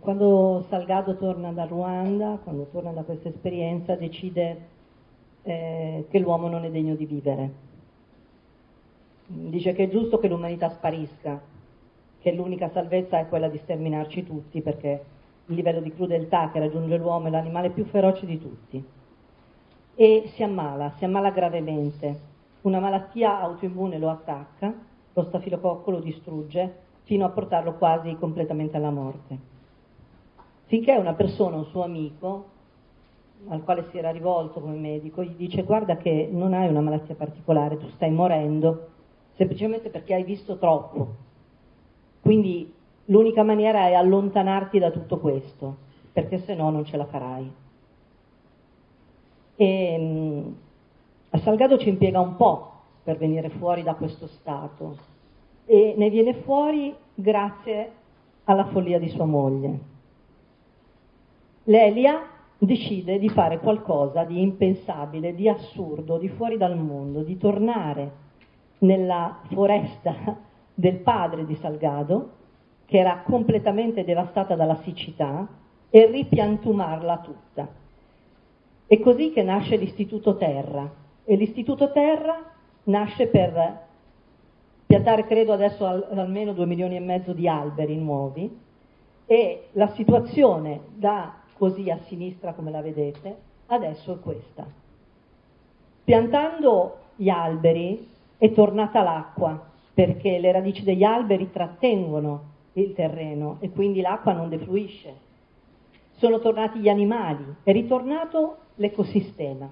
quando Salgado torna da Ruanda, quando torna da questa esperienza, decide eh, che l'uomo non è degno di vivere. Dice che è giusto che l'umanità sparisca, che l'unica salvezza è quella di sterminarci tutti, perché il livello di crudeltà che raggiunge l'uomo è l'animale più feroce di tutti. E si ammala, si ammala gravemente. Una malattia autoimmune lo attacca, lo stafilococco lo distrugge, fino a portarlo quasi completamente alla morte. Finché una persona, un suo amico, al quale si era rivolto come medico, gli dice guarda che non hai una malattia particolare, tu stai morendo, semplicemente perché hai visto troppo. Quindi l'unica maniera è allontanarti da tutto questo, perché se no non ce la farai. E, um, a Salgado ci impiega un po' per venire fuori da questo stato e ne viene fuori grazie alla follia di sua moglie. Lelia decide di fare qualcosa di impensabile, di assurdo, di fuori dal mondo, di tornare nella foresta del padre di Salgado, che era completamente devastata dalla siccità, e ripiantumarla tutta. È così che nasce l'Istituto Terra. E l'Istituto Terra nasce per piantare, credo adesso, al, almeno due milioni e mezzo di alberi nuovi, e la situazione da così a sinistra come la vedete, adesso è questa. Piantando gli alberi è tornata l'acqua, perché le radici degli alberi trattengono il terreno e quindi l'acqua non defluisce. Sono tornati gli animali, è ritornato l'ecosistema.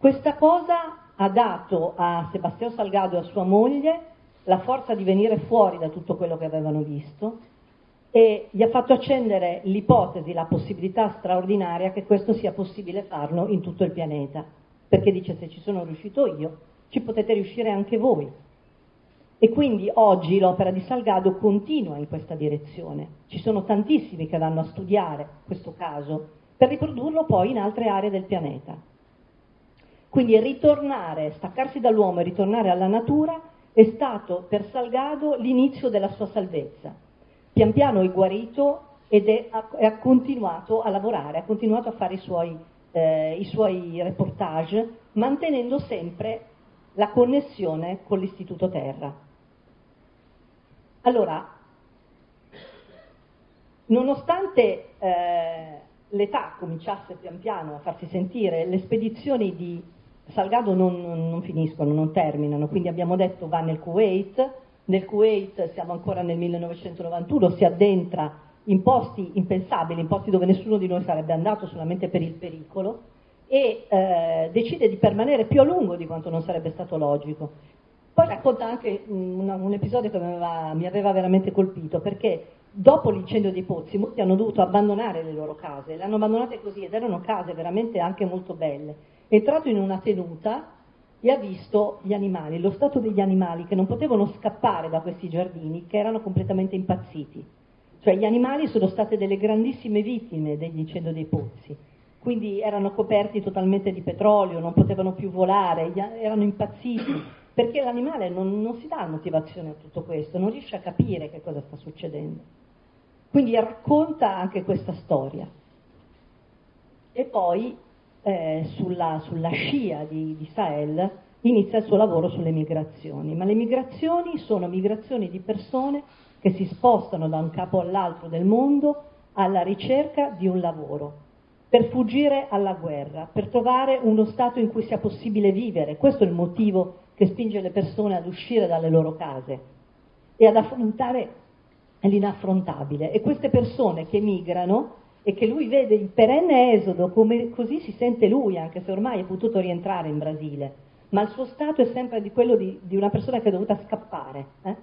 Questa cosa ha dato a Sebastiano Salgado e a sua moglie la forza di venire fuori da tutto quello che avevano visto e gli ha fatto accendere l'ipotesi, la possibilità straordinaria che questo sia possibile farlo in tutto il pianeta, perché dice se ci sono riuscito io, ci potete riuscire anche voi. E quindi oggi l'opera di Salgado continua in questa direzione. Ci sono tantissimi che vanno a studiare questo caso per riprodurlo poi in altre aree del pianeta. Quindi ritornare, staccarsi dall'uomo e ritornare alla natura è stato per Salgado l'inizio della sua salvezza pian piano è guarito ed è, ha, continuato a lavorare, ha continuato a fare i suoi, eh, i suoi reportage, mantenendo sempre la connessione con l'Istituto Terra. Allora, nonostante eh, l'età cominciasse pian piano a farsi sentire, le spedizioni di Salgado non, non, finiscono, non terminano, quindi abbiamo detto va nel Kuwait, nel Kuwait siamo ancora nel 1991, si addentra in posti impensabili, in posti dove nessuno di noi sarebbe andato solamente per il pericolo e eh, decide di permanere più a lungo di quanto non sarebbe stato logico. Poi racconta anche un, un episodio che mi aveva, mi aveva veramente colpito perché dopo l'incendio dei pozzi molti hanno dovuto abbandonare le loro case, le hanno abbandonate così ed erano case veramente anche molto belle. È entrato in una tenuta e ha visto gli animali, lo stato degli animali che non potevano scappare da questi giardini, che erano completamente impazziti. Cioè gli animali sono state delle grandissime vittime degli incendi dei pozzi, quindi erano coperti totalmente di petrolio, non potevano più volare, erano impazziti, perché l'animale non, non si dà motivazione a tutto questo, non riesce a capire che cosa sta succedendo. Quindi racconta anche questa storia. E poi eh, sulla, sulla, scia di, di Sahel inizia il suo lavoro sulle migrazioni, ma le migrazioni sono migrazioni di persone che si spostano da un capo all'altro del mondo alla ricerca di un lavoro, per fuggire alla guerra, per trovare uno stato in cui sia possibile vivere. Questo è il motivo che spinge le persone ad uscire dalle loro case e ad affrontare l'inaffrontabile. E queste persone che migrano e che lui vede il perenne esodo come così si sente lui, anche se ormai è potuto rientrare in Brasile, ma il suo stato è sempre di quello di, di una persona che è dovuta scappare. Eh?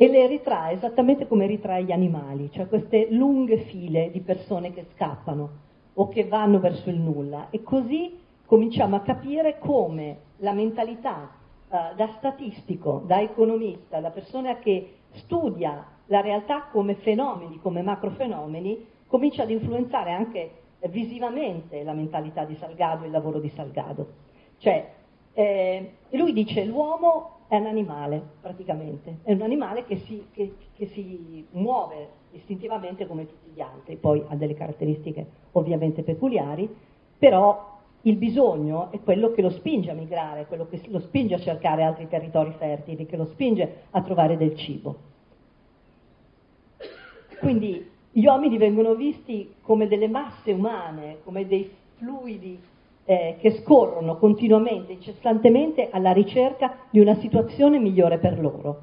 E le ritrae esattamente come ritrae gli animali, cioè queste lunghe file di persone che scappano o che vanno verso il nulla. E così cominciamo a capire come la mentalità eh, da statistico, da economista, da persona che studia la realtà come fenomeni, come macrofenomeni, comincia ad influenzare anche visivamente la mentalità di Salgado il lavoro di Salgado. Cioè, eh, lui dice l'uomo è un animale praticamente, è un animale che si, che, che si muove istintivamente come tutti gli altri, poi ha delle caratteristiche ovviamente peculiari, però il bisogno è quello che lo spinge a migrare, quello che lo spinge a cercare altri territori fertili, che lo spinge a trovare del cibo. Quindi gli uomini vengono visti come delle masse umane, come dei fluidi eh, che scorrono continuamente, incessantemente alla ricerca di una situazione migliore per loro.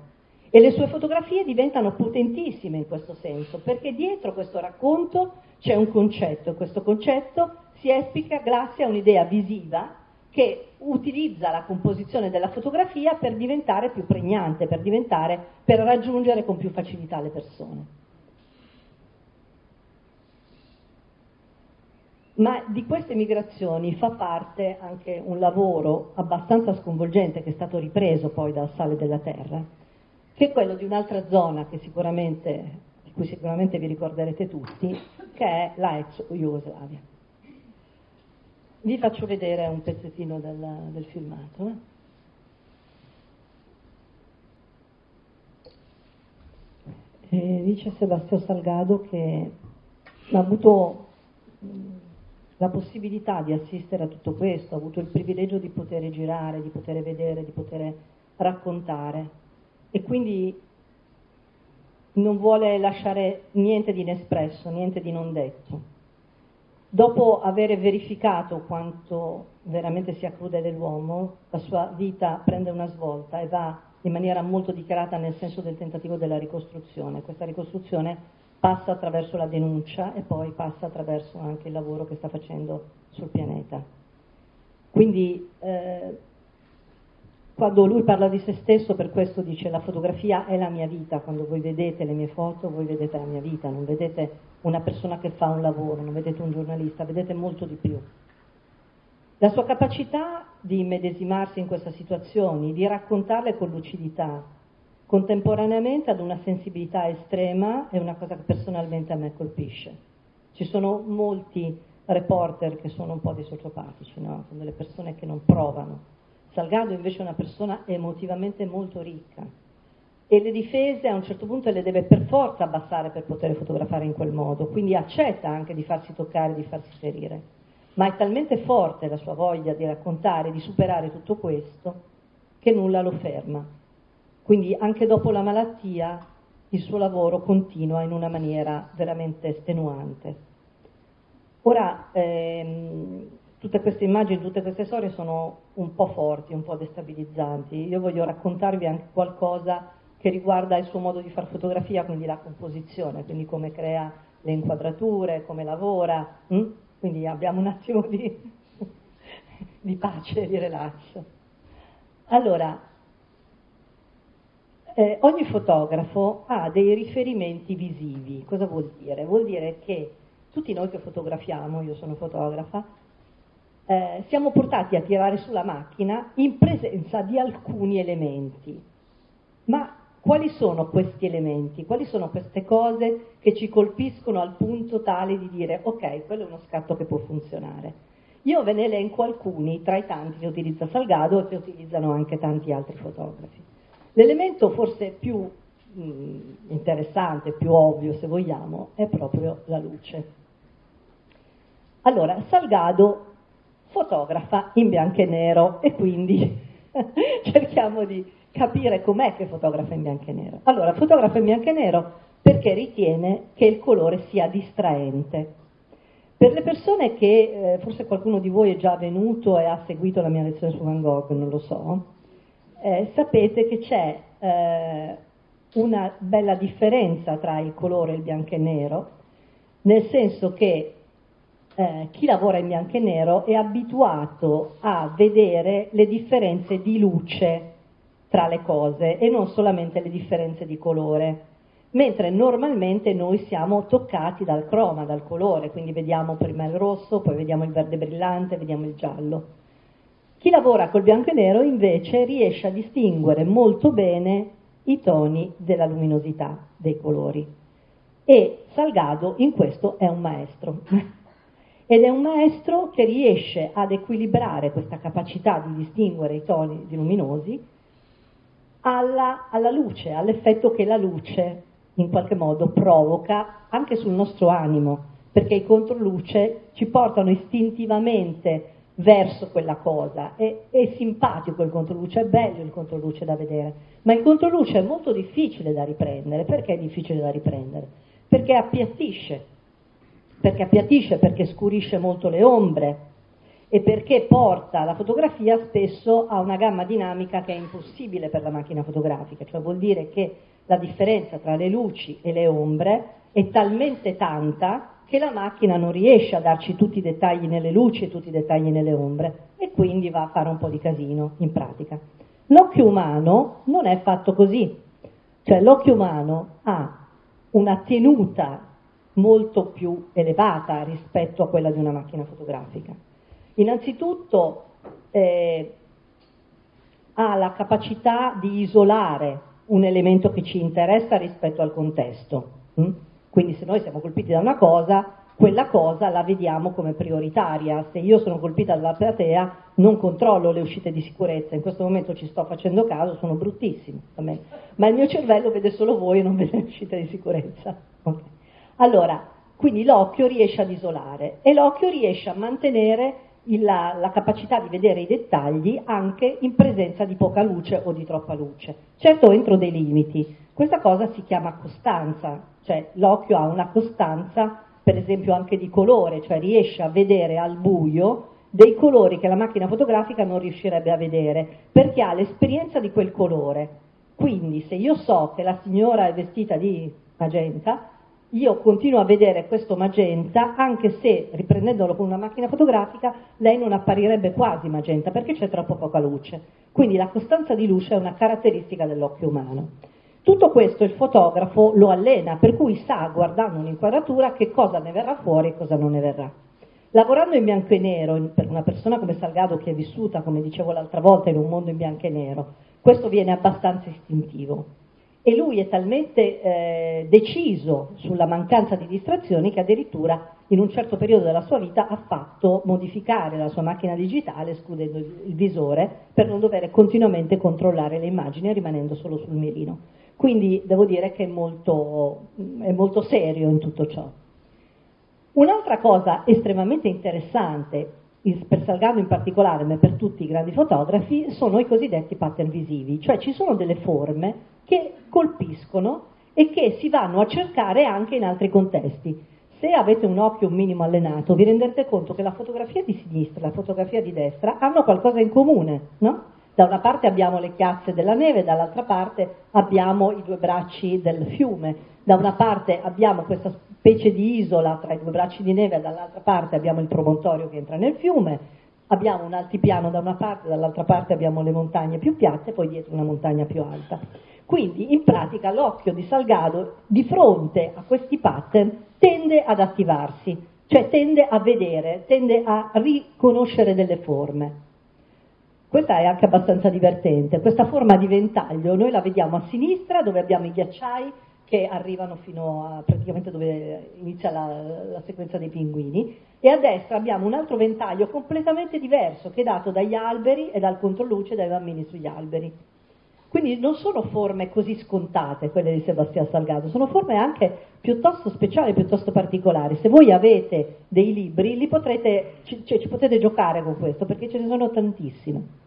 E le sue fotografie diventano potentissime in questo senso, perché dietro questo racconto c'è un concetto, e questo concetto si esplica grazie a un'idea visiva che utilizza la composizione della fotografia per diventare più pregnante, per, per raggiungere con più facilità le persone. Ma di queste migrazioni fa parte anche un lavoro abbastanza sconvolgente che è stato ripreso poi dal Sale della Terra, che è quello di un'altra zona di cui sicuramente vi ricorderete tutti, che è la ex Jugoslavia. Vi faccio vedere un pezzettino del, del filmato. Eh? dice Sebastiano Salgado che ha avuto la possibilità di assistere a tutto questo, ha avuto il privilegio di poter girare, di poter vedere, di poter raccontare e quindi non vuole lasciare niente di inespresso, niente di non detto. Dopo aver verificato quanto veramente sia crudele l'uomo, la sua vita prende una svolta e va in maniera molto dichiarata nel senso del tentativo della ricostruzione. Questa ricostruzione passa attraverso la denuncia e poi passa attraverso anche il lavoro che sta facendo sul pianeta. Quindi eh, quando lui parla di se stesso, per questo dice la fotografia è la mia vita, quando voi vedete le mie foto, voi vedete la mia vita, non vedete una persona che fa un lavoro, non vedete un giornalista, vedete molto di più. La sua capacità di medesimarsi in queste situazioni, di raccontarle con lucidità, contemporaneamente ad una sensibilità estrema, è una cosa che personalmente a me colpisce. Ci sono molti reporter che sono un po' dei sociopatici, no? sono delle persone che non provano Salgado invece è una persona emotivamente molto ricca e le difese a un certo punto le deve per forza abbassare per poter fotografare in quel modo, quindi accetta anche di farsi toccare, di farsi ferire, ma è talmente forte la sua voglia di raccontare, di superare tutto questo, che nulla lo ferma. Quindi anche dopo la malattia il suo lavoro continua in una maniera veramente estenuante. Ora, ehm, tutte queste immagini, tutte queste storie sono un po' forti, un po' destabilizzanti. Io voglio raccontarvi anche qualcosa che riguarda il suo modo di fare fotografia, quindi la composizione, quindi come crea le inquadrature, come lavora. Hm? Quindi abbiamo un attimo di, di pace, di relax. Allora, eh, ogni fotografo ha dei riferimenti visivi. Cosa vuol dire? Vuol dire che tutti noi che fotografiamo, io sono fotografa, eh, siamo portati a tirare sulla macchina in presenza di alcuni elementi. Ma quali sono questi elementi? Quali sono queste cose che ci colpiscono al punto tale di dire ok, quello è uno scatto che può funzionare? Io ve ne elenco alcuni tra i tanti che utilizza Salgado e che utilizzano anche tanti altri fotografi. L'elemento forse più mh, mm, interessante, più ovvio se vogliamo, è proprio la luce. Allora, Salgado fotografa in bianco e nero e quindi cerchiamo di capire com'è che fotografa in bianco e nero. Allora, fotografa in bianco e nero perché ritiene che il colore sia distraente. Per le persone che, eh, forse qualcuno di voi è già venuto e ha seguito la mia lezione su Van Gogh, non lo so, eh, sapete che c'è eh, una bella differenza tra il colore il bianco e nero, nel senso che eh, chi lavora in bianco e nero è abituato a vedere le differenze di luce tra le cose e non solamente le differenze di colore, mentre normalmente noi siamo toccati dal croma, dal colore, quindi vediamo prima il rosso, poi vediamo il verde brillante, vediamo il giallo. Chi lavora col bianco e nero invece riesce a distinguere molto bene i toni della luminosità dei colori. E Salgado in questo è un maestro. Ed è un maestro che riesce ad equilibrare questa capacità di distinguere i toni luminosi alla, alla luce, all'effetto che la luce in qualche modo provoca anche sul nostro animo, perché i controluce ci portano istintivamente verso quella cosa. È, è, simpatico il controluce, è bello il controluce da vedere, ma il controluce è molto difficile da riprendere. Perché è difficile da riprendere? Perché appiattisce, perché appiattisce, perché scurisce molto le ombre e perché porta la fotografia spesso a una gamma dinamica che è impossibile per la macchina fotografica, cioè vuol dire che la differenza tra le luci e le ombre è talmente tanta che la macchina non riesce a darci tutti i dettagli nelle luci e tutti i dettagli nelle ombre e quindi va a fare un po' di casino in pratica. L'occhio umano non è fatto così, cioè l'occhio umano ha una tenuta molto più elevata rispetto a quella di una macchina fotografica. Innanzitutto eh, ha la capacità di isolare un elemento che ci interessa rispetto al contesto. Hm? Quindi se noi siamo colpiti da una cosa, quella cosa la vediamo come prioritaria. Se io sono colpita dalla platea, non controllo le uscite di sicurezza. In questo momento ci sto facendo caso, sono bruttissimo. Ma il mio cervello vede solo voi e non vede le uscite di sicurezza. Okay. Allora, quindi l'occhio riesce ad isolare e l'occhio riesce a mantenere la, la, capacità di vedere i dettagli anche in presenza di poca luce o di troppa luce. Certo entro dei limiti. Questa cosa si chiama costanza, cioè l'occhio ha una costanza, per esempio anche di colore, cioè riesce a vedere al buio dei colori che la macchina fotografica non riuscirebbe a vedere, perché ha l'esperienza di quel colore. Quindi se io so che la signora è vestita di magenta, io continuo a vedere questo magenta, anche se riprendendolo con una macchina fotografica, lei non apparirebbe quasi magenta perché c'è troppo poca luce. Quindi la costanza di luce è una caratteristica dell'occhio umano. Tutto questo il fotografo lo allena, per cui sa, guardando un'inquadratura, che cosa ne verrà fuori e cosa non ne verrà. Lavorando in bianco e nero, per una persona come Salgado che è vissuta, come dicevo l'altra volta, in un mondo in bianco e nero, questo viene abbastanza istintivo. E lui è talmente eh, deciso sulla mancanza di distrazioni che addirittura in un certo periodo della sua vita ha fatto modificare la sua macchina digitale escludendo il visore per non dover continuamente controllare le immagini rimanendo solo sul mirino. Quindi devo dire che è molto, è molto serio in tutto ciò. Un'altra cosa estremamente interessante, per Salgado in particolare, ma per tutti i grandi fotografi, sono i cosiddetti pattern visivi, cioè ci sono delle forme che colpiscono e che si vanno a cercare anche in altri contesti. Se avete un occhio un minimo allenato, vi renderete conto che la fotografia di sinistra e la fotografia di destra hanno qualcosa in comune, no? Da una parte abbiamo le chiazze della neve, dall'altra parte abbiamo i due bracci del fiume. Da una parte abbiamo questa specie di isola tra i due bracci di neve, dall'altra parte abbiamo il promontorio che entra nel fiume. Abbiamo un altipiano da una parte, dall'altra parte abbiamo le montagne più piatte e poi dietro una montagna più alta. Quindi in pratica l'occhio di Salgado di fronte a questi pattern tende ad attivarsi, cioè tende a vedere, tende a riconoscere delle forme. Questa è anche abbastanza divertente. Questa forma di ventaglio noi la vediamo a sinistra dove abbiamo i ghiacciai che arrivano fino a praticamente dove inizia la, la sequenza dei pinguini e a destra abbiamo un altro ventaglio completamente diverso che è dato dagli alberi e dal controluce dai bambini sugli alberi. Quindi non sono forme così scontate quelle di Sebastiano Salgado, sono forme anche piuttosto speciali, piuttosto particolari. Se voi avete dei libri, li potrete, cioè, ci potete giocare con questo perché ce ne sono tantissime.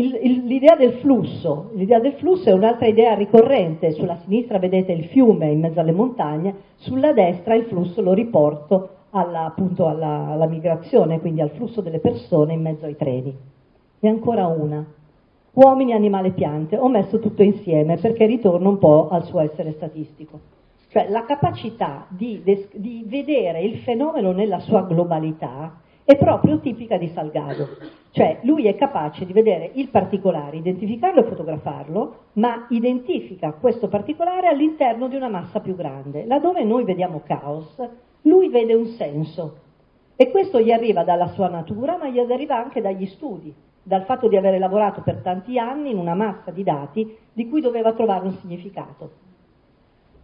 L'idea del flusso, l'idea del flusso è un'altra idea ricorrente, sulla sinistra vedete il fiume in mezzo alle montagne, sulla destra il flusso lo riporto alla, appunto alla, alla migrazione, quindi al flusso delle persone in mezzo ai treni. E ancora una, uomini, animali, piante, ho messo tutto insieme perché ritorno un po' al suo essere statistico. Cioè la capacità di, di vedere il fenomeno nella sua globalità è proprio tipica di Salgado, cioè lui è capace di vedere il particolare, identificarlo e fotografarlo, ma identifica questo particolare all'interno di una massa più grande. Laddove noi vediamo caos, lui vede un senso e questo gli arriva dalla sua natura, ma gli arriva anche dagli studi, dal fatto di avere lavorato per tanti anni in una massa di dati di cui doveva trovare un significato.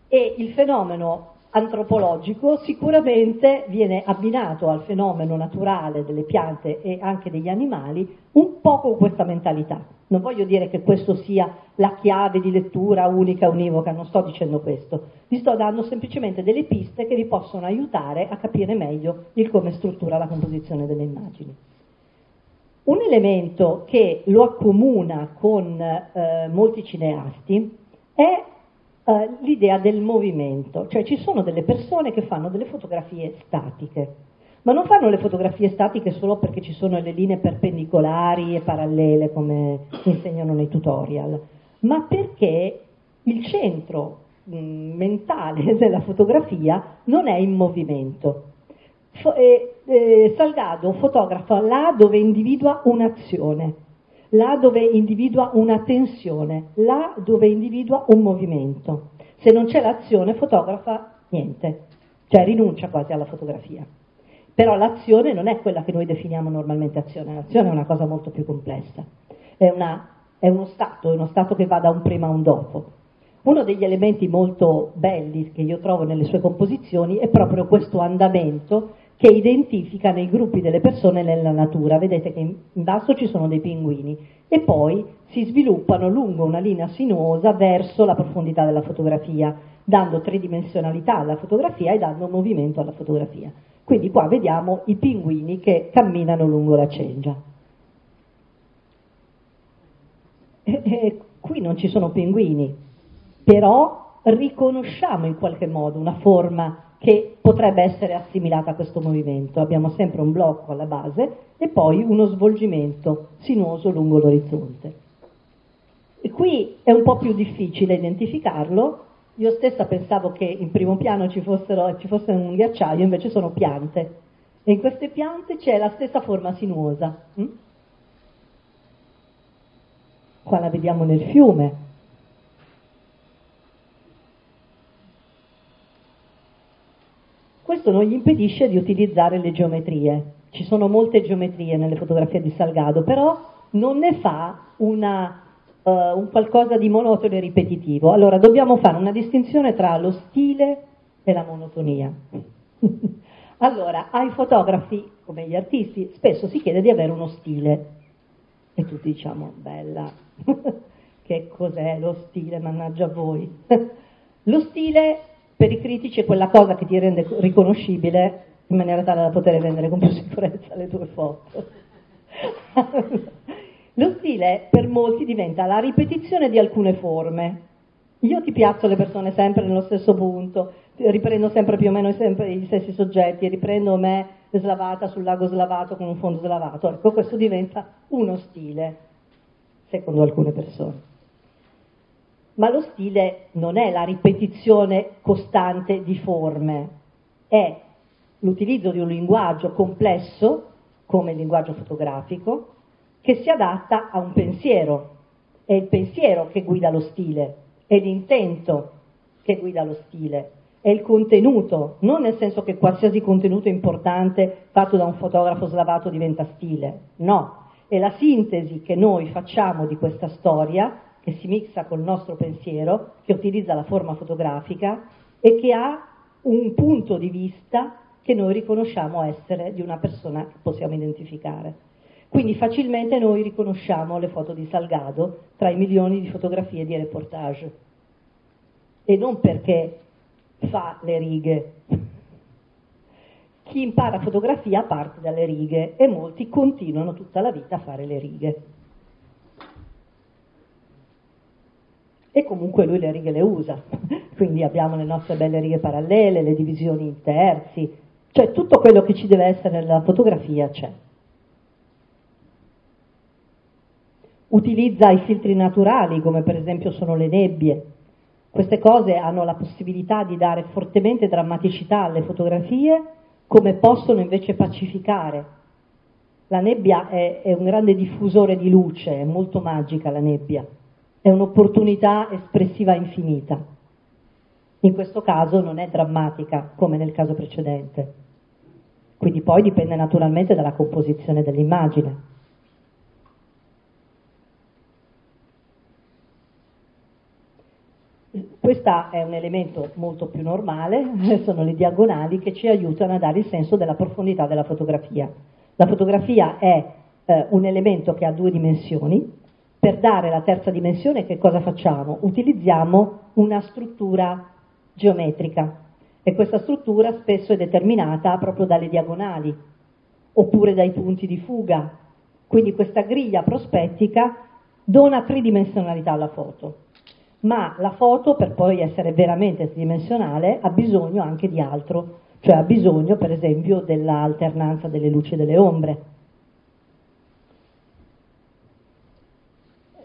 E il fenomeno antropologico sicuramente viene abbinato al fenomeno naturale delle piante e anche degli animali un po' con questa mentalità. Non voglio dire che questo sia la chiave di lettura unica, univoca, non sto dicendo questo, vi sto dando semplicemente delle piste che vi possono aiutare a capire meglio il come struttura la composizione delle immagini. Un elemento che lo accomuna con eh, molti cineasti è eh, l'idea del movimento, cioè ci sono delle persone che fanno delle fotografie statiche, ma non fanno le fotografie statiche solo perché ci sono le linee perpendicolari e parallele come insegnano nei tutorial, ma perché il centro mh, mm, mentale della fotografia non è in movimento. Fo- eh, eh, Salgado fotografa là dove individua un'azione, là dove individua una tensione, là dove individua un movimento. Se non c'è l'azione, fotografa niente, cioè rinuncia quasi alla fotografia. Però l'azione non è quella che noi definiamo normalmente azione, l'azione è una cosa molto più complessa, è, una, è uno stato, è uno stato che va da un prima a un dopo. Uno degli elementi molto belli che io trovo nelle sue composizioni è proprio questo andamento che identifica nei gruppi delle persone nella natura. Vedete che in basso ci sono dei pinguini e poi si sviluppano lungo una linea sinuosa verso la profondità della fotografia, dando tridimensionalità alla fotografia e dando movimento alla fotografia. Quindi qua vediamo i pinguini che camminano lungo la cengia. E, e, qui non ci sono pinguini, però riconosciamo in qualche modo una forma che potrebbe essere assimilata a questo movimento. Abbiamo sempre un blocco alla base e poi uno svolgimento sinuoso lungo l'orizzonte. E qui è un po' più difficile identificarlo. Io stessa pensavo che in primo piano ci, fossero, ci fosse un ghiacciaio, invece sono piante. E in queste piante c'è la stessa forma sinuosa. Hm? Qua la vediamo nel fiume, Questo non gli impedisce di utilizzare le geometrie. Ci sono molte geometrie nelle fotografie di Salgado, però non ne fa una, uh, un qualcosa di monotono e ripetitivo. Allora dobbiamo fare una distinzione tra lo stile e la monotonia. allora, ai fotografi, come gli artisti, spesso si chiede di avere uno stile. E tutti diciamo, bella, che cos'è lo stile, mannaggia voi. lo stile per i critici è quella cosa che ti rende riconoscibile in maniera tale da poter vendere con più sicurezza le tue foto. Lo stile per molti diventa la ripetizione di alcune forme. Io ti piazzo le persone sempre nello stesso punto, riprendo sempre più o meno gli stessi soggetti, riprendo me slavata sul lago slavato con un fondo slavato. Ecco, questo diventa uno stile, secondo alcune persone ma lo stile non è la ripetizione costante di forme, è l'utilizzo di un linguaggio complesso, come il linguaggio fotografico, che si adatta a un pensiero. È il pensiero che guida lo stile, è l'intento che guida lo stile, è il contenuto, non nel senso che qualsiasi contenuto importante fatto da un fotografo slavato diventa stile, no, è la sintesi che noi facciamo di questa storia che si mixa col nostro pensiero, che utilizza la forma fotografica e che ha un punto di vista che noi riconosciamo essere di una persona che possiamo identificare. Quindi facilmente noi riconosciamo le foto di Salgado tra i milioni di fotografie di reportage. E non perché fa le righe. Chi impara fotografia parte dalle righe e molti continuano tutta la vita a fare le righe. E comunque lui le righe le usa, quindi abbiamo le nostre belle righe parallele, le divisioni in terzi, cioè tutto quello che ci deve essere nella fotografia c'è. Utilizza i filtri naturali come per esempio sono le nebbie, queste cose hanno la possibilità di dare fortemente drammaticità alle fotografie come possono invece pacificare. La nebbia è, è un grande diffusore di luce, è molto magica la nebbia è un'opportunità espressiva infinita. In questo caso non è drammatica come nel caso precedente. Quindi poi dipende naturalmente dalla composizione dell'immagine. Questo è un elemento molto più normale, sono le diagonali che ci aiutano a dare il senso della profondità della fotografia. La fotografia è eh, un elemento che ha due dimensioni, per dare la terza dimensione che cosa facciamo? Utilizziamo una struttura geometrica e questa struttura spesso è determinata proprio dalle diagonali oppure dai punti di fuga. Quindi questa griglia prospettica dona tridimensionalità alla foto ma la foto per poi essere veramente tridimensionale ha bisogno anche di altro, cioè ha bisogno per esempio dell'alternanza delle luci e delle ombre.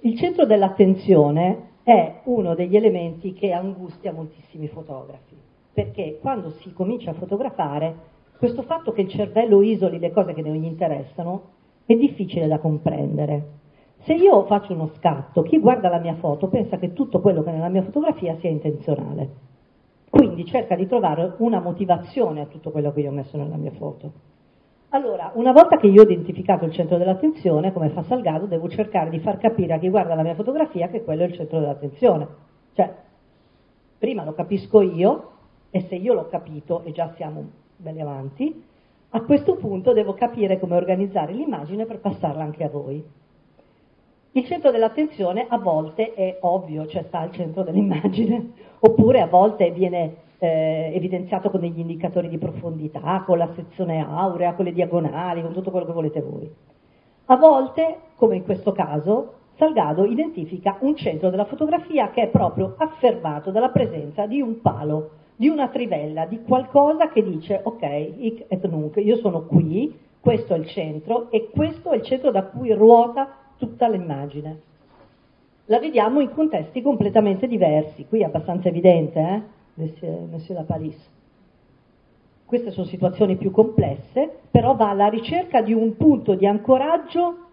Il centro dell'attenzione è uno degli elementi che angustia moltissimi fotografi, perché quando si comincia a fotografare, questo fatto che il cervello isoli le cose che non gli interessano è difficile da comprendere. Se io faccio uno scatto, chi guarda la mia foto pensa che tutto quello che è nella mia fotografia sia intenzionale. Quindi cerca di trovare una motivazione a tutto quello che io ho messo nella mia foto. Allora, una volta che io ho identificato il centro dell'attenzione, come fa Salgado, devo cercare di far capire a chi guarda la mia fotografia che quello è il centro dell'attenzione. Cioè, prima lo capisco io, e se io l'ho capito, e già siamo belli avanti, a questo punto devo capire come organizzare l'immagine per passarla anche a voi. Il centro dell'attenzione a volte è ovvio, cioè sta al centro dell'immagine, oppure a volte viene eh, evidenziato con degli indicatori di profondità, con la sezione aurea, con le diagonali, con tutto quello che volete voi. A volte, come in questo caso, Salgado identifica un centro della fotografia che è proprio affermato dalla presenza di un palo, di una trivella, di qualcosa che dice ok, hic et nunc, io sono qui, questo è il centro e questo è il centro da cui ruota tutta l'immagine. La vediamo in contesti completamente diversi, qui è abbastanza evidente, eh? Monsieur, Monsieur Lapalis. Queste sono situazioni più complesse, però va alla ricerca di un punto di ancoraggio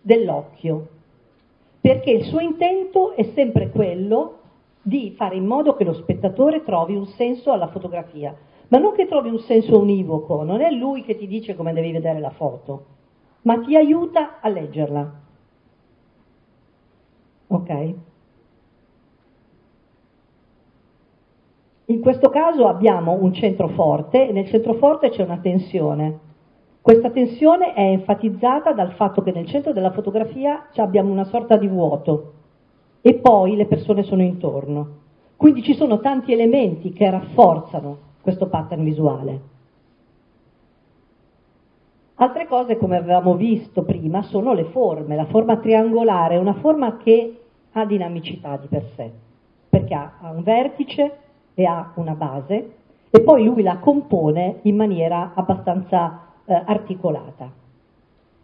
dell'occhio, perché il suo intento è sempre quello di fare in modo che lo spettatore trovi un senso alla fotografia, ma non che trovi un senso univoco, non è lui che ti dice come devi vedere la foto, ma ti aiuta a leggerla. Ok? In questo caso abbiamo un centro forte e nel centro forte c'è una tensione. Questa tensione è enfatizzata dal fatto che nel centro della fotografia abbiamo una sorta di vuoto e poi le persone sono intorno. Quindi ci sono tanti elementi che rafforzano questo pattern visuale. Altre cose, come avevamo visto prima, sono le forme. La forma triangolare è una forma che ha dinamicità di per sé, perché ha, ha un vertice e ha una base e poi lui la compone in maniera abbastanza eh, articolata.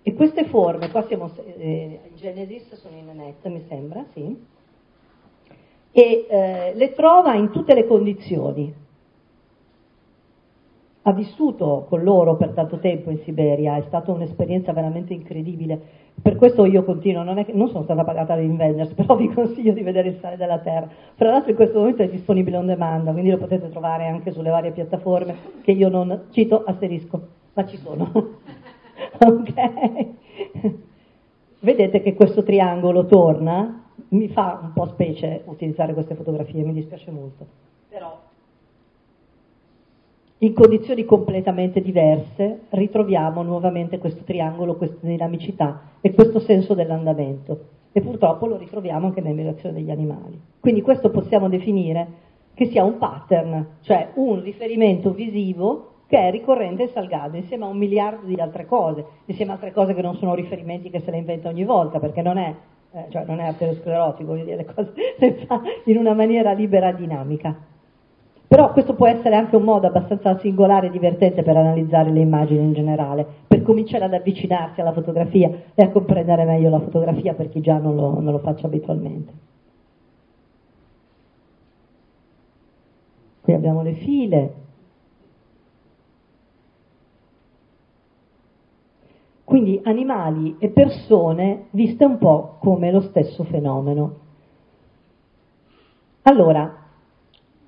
E queste forme, qua siamo eh, in Genesis, sono in net, mi sembra, sì, e eh, le trova in tutte le condizioni, ha vissuto con loro per tanto tempo in Siberia, è stata un'esperienza veramente incredibile. Per questo io continuo, non, che, non sono stata pagata da Inventors, però vi consiglio di vedere il sale della Terra. Fra l'altro in questo momento è disponibile on demand, quindi lo potete trovare anche sulle varie piattaforme che io non cito, asterisco, ma ci sono. ok? Vedete che questo triangolo torna, mi fa un po' specie utilizzare queste fotografie, mi dispiace molto. Però in condizioni completamente diverse ritroviamo nuovamente questo triangolo, questa dinamicità e questo senso dell'andamento e purtroppo lo ritroviamo anche nell'emigrazione degli animali. Quindi questo possiamo definire che sia un pattern, cioè un riferimento visivo che è ricorrente in Salgado insieme a un miliardo di altre cose, insieme a altre cose che non sono riferimenti che se le inventa ogni volta perché non è, eh, cioè non è arteriosclerotico, voglio dire le cose in una maniera libera e dinamica. Però questo può essere anche un modo abbastanza singolare e divertente per analizzare le immagini in generale, per cominciare ad avvicinarsi alla fotografia e a comprendere meglio la fotografia per chi già non lo, non lo faccia abitualmente. Qui abbiamo le file. Quindi animali e persone viste un po' come lo stesso fenomeno. Allora,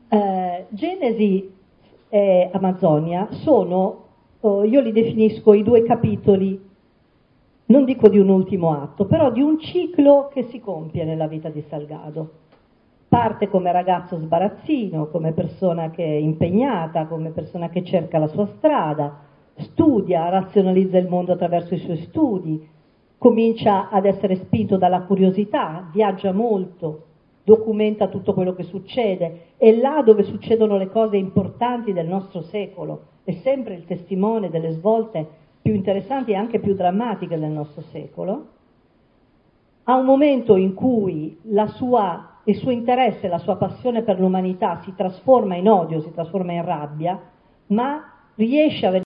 eh, Genesi e Amazonia sono, oh, io li definisco i due capitoli, non dico di un ultimo atto, però di un ciclo che si compie nella vita di Salgado. parte come ragazzo sbarazzino, come persona che è impegnata, come persona che cerca la sua strada, studia, razionalizza il mondo attraverso i suoi studi, comincia ad essere spinto dalla curiosità, viaggia molto, documenta tutto quello che succede. E là dove succedono le cose importanti del nostro secolo. È sempre il testimone delle svolte più interessanti e anche più drammatiche del nostro secolo, a un momento in cui sua, il suo interesse, la sua passione per l'umanità si trasforma in odio, si trasforma in rabbia, ma riesce a vedere